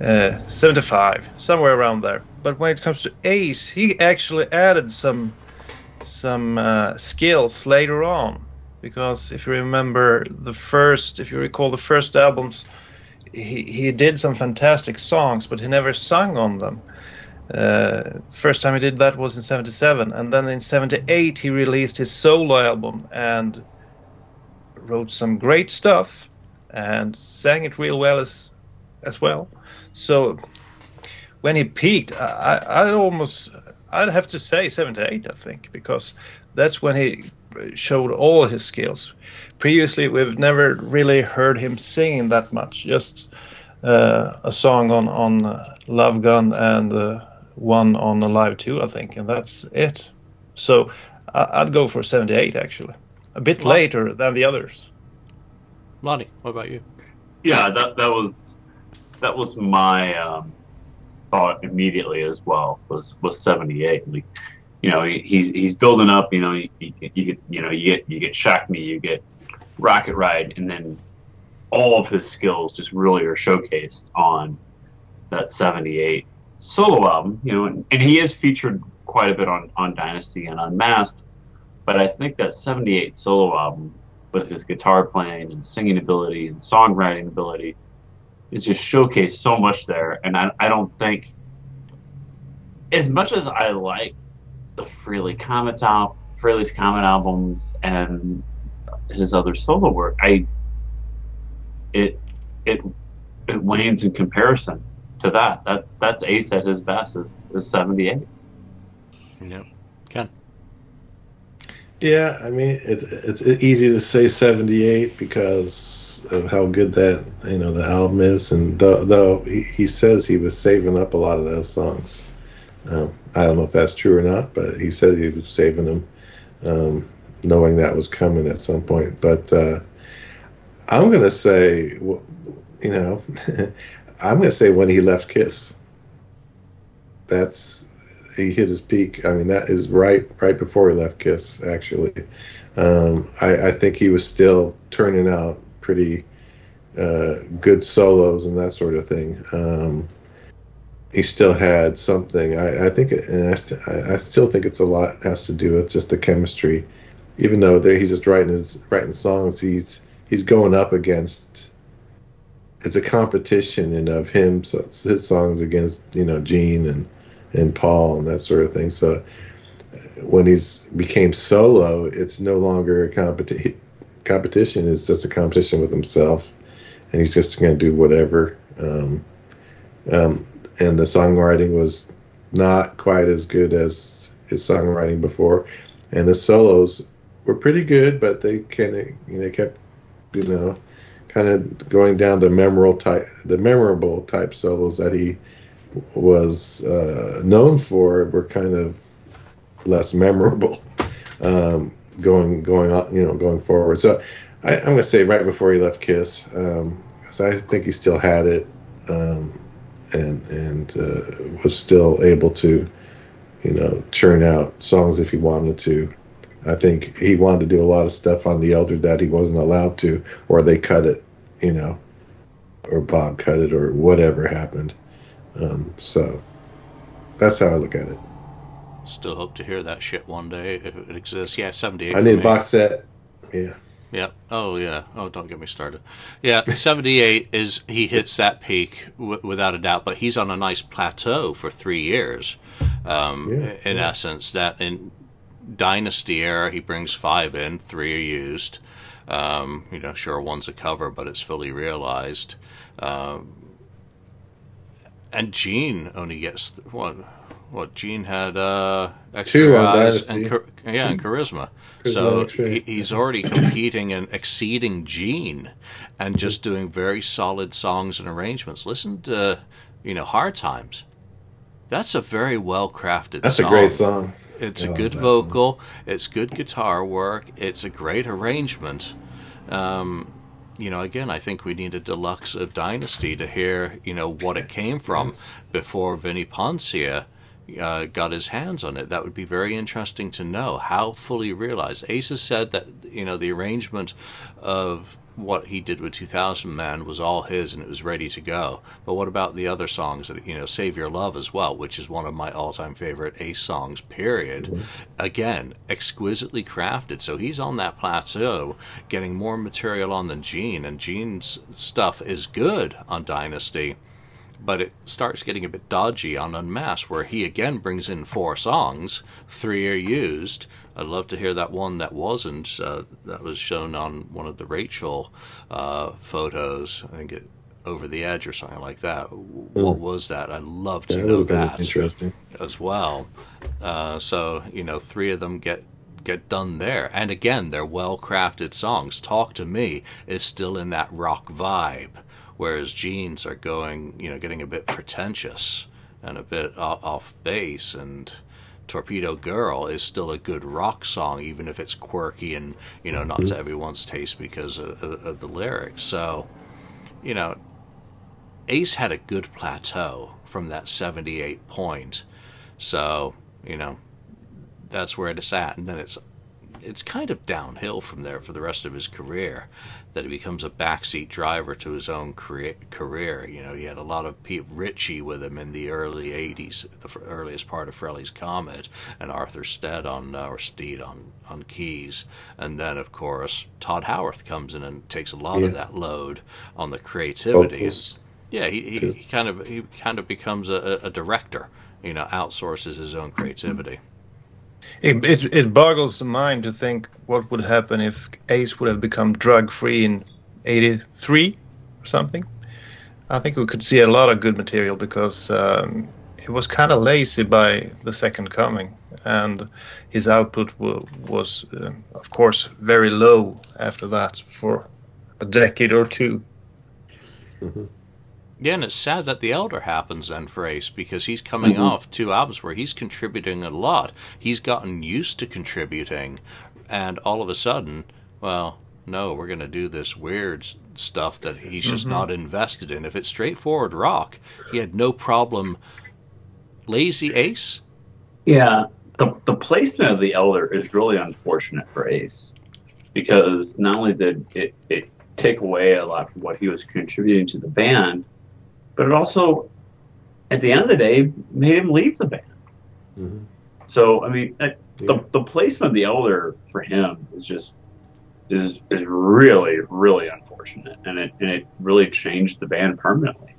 uh, 75, somewhere around there. But when it comes to Ace, he actually added some some uh, skills later on because if you remember the first, if you recall the first albums, he he did some fantastic songs, but he never sung on them. Uh, first time he did that was in 77 and then in 78 he released his solo album and wrote some great stuff and sang it real well as as well so when he peaked i i I'd almost i'd have to say 78 i think because that's when he showed all his skills previously we've never really heard him singing that much just uh, a song on on uh, Love Gun and uh, one on Alive 2, I think, and that's it. So I, I'd go for 78 actually, a bit Wow. later than the others. Lonnie, what about you? Yeah, that that was that was my um, thought immediately as well. Was was seventy eight. Like, you know, he's he's building up. You know, you, you, you get you know you get you get Shock Me, you get Rocket Ride, and then all of his skills just really are showcased on that seventy eight solo album. You know, and, and he is featured quite a bit on on Dynasty and Unmasked. But I think that seventy eight solo album with his guitar playing and singing ability and songwriting ability. It's just showcased so much there, and I, I don't think, as much as I like the Frehley Comet al- Frehley's Comet albums and his other solo work, I it it it wanes in comparison to that. That that's Ace at his best is, is seventy eight. Yep. Ken. Yeah, I mean it, it's easy to say 78 because of how good that you know the album is, and though, though he, he says he was saving up a lot of those songs. Um, I don't know if that's true or not, but he said he was saving them, um, knowing that was coming at some point. But uh, I'm gonna say, you know, (laughs) I'm gonna say when he left Kiss. That's he hit his peak. I mean, that is right right before he left Kiss. Actually, um, I, I think he was still turning out pretty uh, good solos and that sort of thing. Um, he still had something. I, I think, and I, st- I, still think it's a lot has to do with just the chemistry. Even though he's just writing his writing songs, he's he's going up against. It's a competition and of him, so his songs against you know Gene and and Paul and that sort of thing. So when he's became solo, it's no longer a competi- competition. It's just a competition with himself, and he's just going to do whatever. Um, um, and the songwriting was not quite as good as his songwriting before, and the solos were pretty good, but they kind of you know kept you know kind of going down the memorable type the memorable type solos that he was uh, known for were kind of less memorable (laughs) um, going going on you know going forward. So I, I'm gonna say right before he left Kiss, um, 'cause I think he still had it um, and and uh, was still able to you know, churn out songs if he wanted to. I think he wanted to do a lot of stuff on the Elder that he wasn't allowed to, or they cut it, you know, or Bob cut it, or whatever happened. Um, so that's how I look at it. Still hope to hear that shit one day if it exists. Yeah, 78. I need a box set. Yeah. Yeah. Oh yeah. Oh, don't get me started. Yeah, (laughs) 78 is he hits that peak w- without a doubt, but he's on a nice plateau for three years. Um, Yeah, in yeah. essence, that in Dynasty era he brings five in, three are used. Um, you know, sure one's a cover, but it's fully realized. Um, and Gene only gets what? What Gene had uh, extra Two on eyes and yeah, and charisma. So he, he's already competing and exceeding Gene, and just doing very solid songs and arrangements. Listen to, you know, Hard Times. That's a very well crafted. That's song. a great song. It's I a good vocal. It's good guitar work. It's a great arrangement. Um, you know, again, I think we need a deluxe of Dynasty to hear, you know, what it came from (laughs) before Vinnie Poncia uh, got his hands on it. That would be very interesting to know how fully realized. Ace has said that, you know, the arrangement of what he did with 2000 Man was all his and it was ready to go. But what about the other songs that, you know, Save Your Love as well, which is one of my all-time favorite Ace songs, period. Again, exquisitely crafted. So he's on that plateau, getting more material on than Gene, and Gene's stuff is good on Dynasty but it starts getting a bit dodgy on Unmasked, where he again brings in four songs, three are used. I'd love to hear that one that wasn't. Uh, that was shown on one of the Rachel uh, photos. I think it over the edge or something like that. What was that? I'd love to would know that interesting. as well. Uh, so you know, three of them get get done there, and again, they're well crafted songs. Talk to Me is still in that rock vibe, whereas Gene's are going, you know, getting a bit pretentious and a bit off, base, and Torpedo Girl is still a good rock song, even if it's quirky and you know not to mm-hmm. everyone's taste because of, of, of the lyrics. So, you know, Ace had a good plateau from that 78 point. So, you know, that's where it's at. And then it's it's kind of downhill from there for the rest of his career. That he becomes a backseat driver to his own career. career. You know, he had a lot of Pete Ritchie with him in the early 80s, the f- earliest part of Frehley's Comet, and Arthur Stead on, uh, or Steed on, on keys. And then, of course, Todd Howarth comes in and takes a lot Yeah. of that load on the creativity. Yeah, he, he, he kind of he kind of becomes a, a director. You know, outsources his own creativity. It, it it boggles the mind to think what would happen if Ace would have become drug free in '83 or something. I think we could see a lot of good material because um, he was kind of lazy by the second coming, and his output wa- was, um, of course, very low after that for a decade or two. Yeah, and it's sad that the Elder happens then for Ace because he's coming mm-hmm. off two albums where he's contributing a lot. He's gotten used to contributing, and all of a sudden, well, no, we're going to do this weird stuff that he's just mm-hmm. not invested in. If it's straightforward rock, he had no problem. Lazy Ace? Yeah, the the placement of the Elder is really unfortunate for Ace because not only did it, it take away a lot from what he was contributing to the band, but it also, at the end of the day, made him leave the band. Mhm. So I mean, uh, Yeah. the the placement of the Elder for him is just is is really really unfortunate, and it and it really changed the band permanently.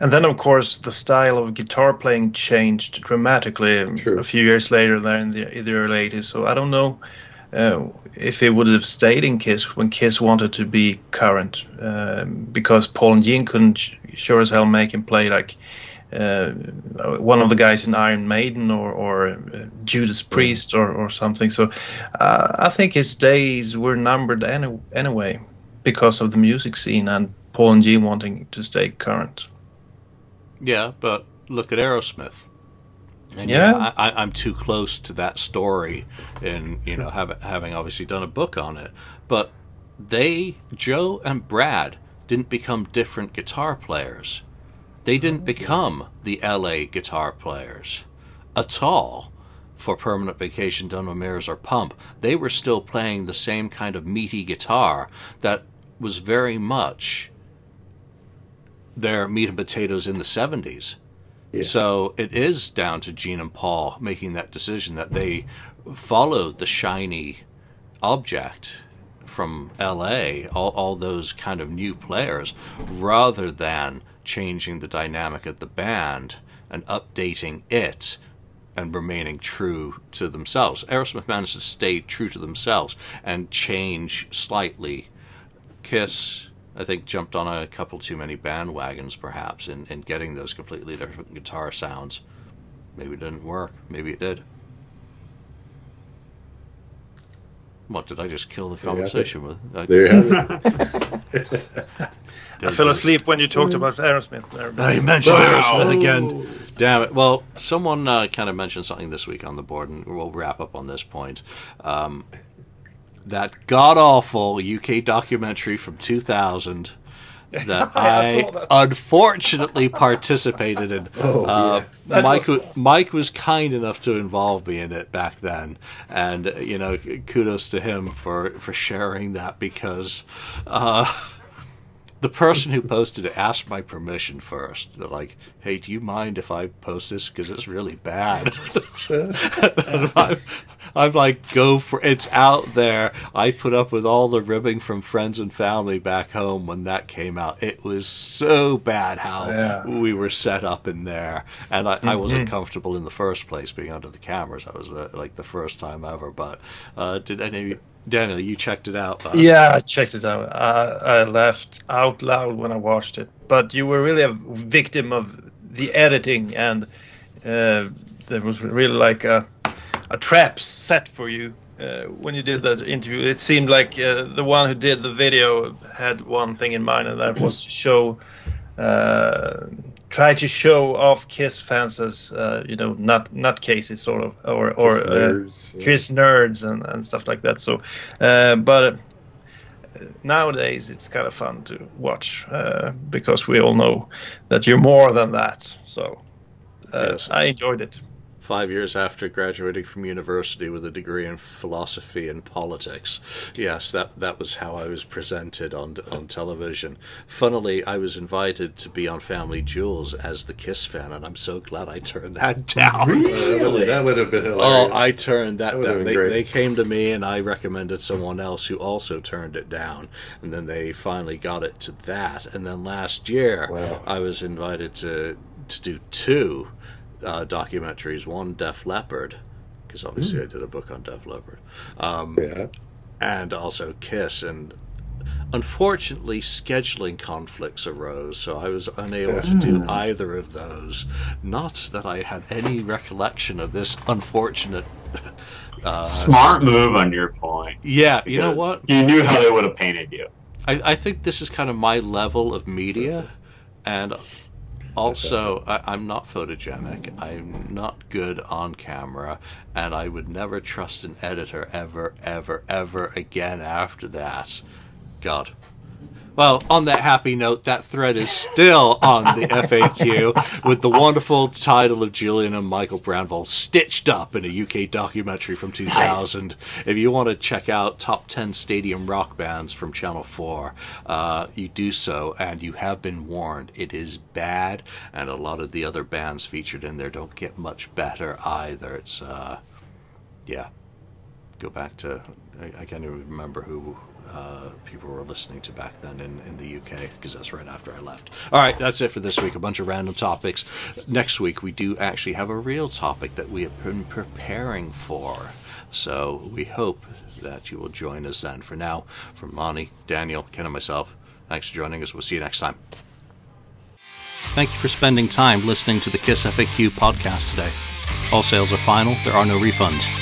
And then, of course, the style of guitar playing changed dramatically True. a few years later, there in the, in the early 80s. So I don't know uh, if it would have stayed in Kiss when Kiss wanted to be current, um, because Paul and Gene couldn't sh- sure as hell make him play like uh, one of the guys in Iron Maiden or, or uh, Judas Priest or, or something. So uh, I think his days were numbered any, anyway because of the music scene and Paul and Gene wanting to stay current. Yeah, but look at Aerosmith. And Yeah. yeah, I, I- I'm too close to that story, and you know, have, having obviously done a book on it. But they, Joe and Brad, didn't become different guitar players. They didn't oh. become the LA guitar players. at all for Permanent Vacation, Done with Mirrors, or Pump. They were still playing the same kind of meaty guitar that was very much their meat and potatoes in the 70s. Yeah. So it is down to Gene and Paul making that decision that they followed the shiny object from LA, all, all those kind of new players, rather than changing the dynamic of the band and updating it and remaining true to themselves. Aerosmith managed to stay true to themselves and change slightly. Kiss, I think, jumped on a couple too many bandwagons, perhaps, in, in getting those completely different guitar sounds. Maybe it didn't work. Maybe it did. What did I just kill the There you have conversation with? I, There you have it. (laughs) I fell asleep when you talked about Aerosmith. There. I mentioned Wow. Aerosmith again. Damn it. Well, someone uh, kind of mentioned something this week on the board, and we'll wrap up on this point. Um, that god awful UK documentary from 2000 (laughs) that I I that. unfortunately participated in. (laughs) Oh, uh, That Mike, was Mike was kind enough to involve me in it back then, and you know, kudos to him for for sharing that because. Uh, the person who posted it asked my permission first. They're like, "Hey, do you mind if I post this because it's really bad?" (laughs) I'm, I'm like, "Go for it's out there." I put up with all the ribbing from friends and family back home when that came out. It was so bad how Yeah. we were set up in there, and I, I wasn't Mhm. comfortable in the first place being under the cameras. That was the, like the first time ever. But uh, did any Daniel? You checked it out? bud? Yeah, I checked it out. I, I laughed out loud when I watched it. But you were really a victim of the editing, and uh, there was really like a, a trap set for you uh, when you did that interview. It seemed like uh, the one who did the video had one thing in mind, and that was show. Try to show off Kiss fans as uh, you know not not cases sort of or or Just uh, nerds, yeah. Kiss nerds and, and stuff like that. So, uh, but uh, nowadays it's kind of fun to watch uh, because we all know that you're more than that. So uh, Yes. I enjoyed it. Five years after graduating from university with a degree in philosophy and politics. Yes, that that was how I was presented on on television. Funnily, I was invited to be on Family Jewels as the Kiss fan, and I'm so glad I turned that (laughs) down. Uh, that, would, that would have been Oh. I turned that, That down. They, they came to me and I recommended someone else who also turned it down. And then they finally got it to that. And then last year, Wow. I was invited to to do two uh, documentaries. One, Def Leppard, because obviously I did a book on Def Leppard, um, yeah. and also Kiss. And unfortunately, scheduling conflicts arose, so I was unable to do either of those. Not that I had any recollection of this unfortunate. (laughs) Uh, Smart move on your point. Yeah, you know what? You knew how they would have painted you. I, I think this is kind of my level of media, and also I, I'm not photogenic. I'm not good on camera, and I would never trust an editor ever, ever, ever again after that. God. Well, on that happy note, that thread is still on the (laughs) FAQ with the wonderful title of Julian and Michael Brownville stitched up in a UK documentary from 2000. If you want to check out top 10 stadium rock bands from Channel 4, uh, you do so, and you have been warned. It is bad, and a lot of the other bands featured in there don't get much better either. It's, uh, yeah. Go back to, I, I can't even remember who uh, people were listening to back then in, in the UK because that's right after I left. All right, that's it for this week. A bunch of random topics. Next week we do actually have a real topic that we have been preparing for. So we hope that you will join us then. For now, from Lonnie, Daniel, Ken, and myself, thanks for joining us. We'll see you next time. Thank you for spending time listening to the Kiss FAQ podcast today. All sales are final, there are no refunds.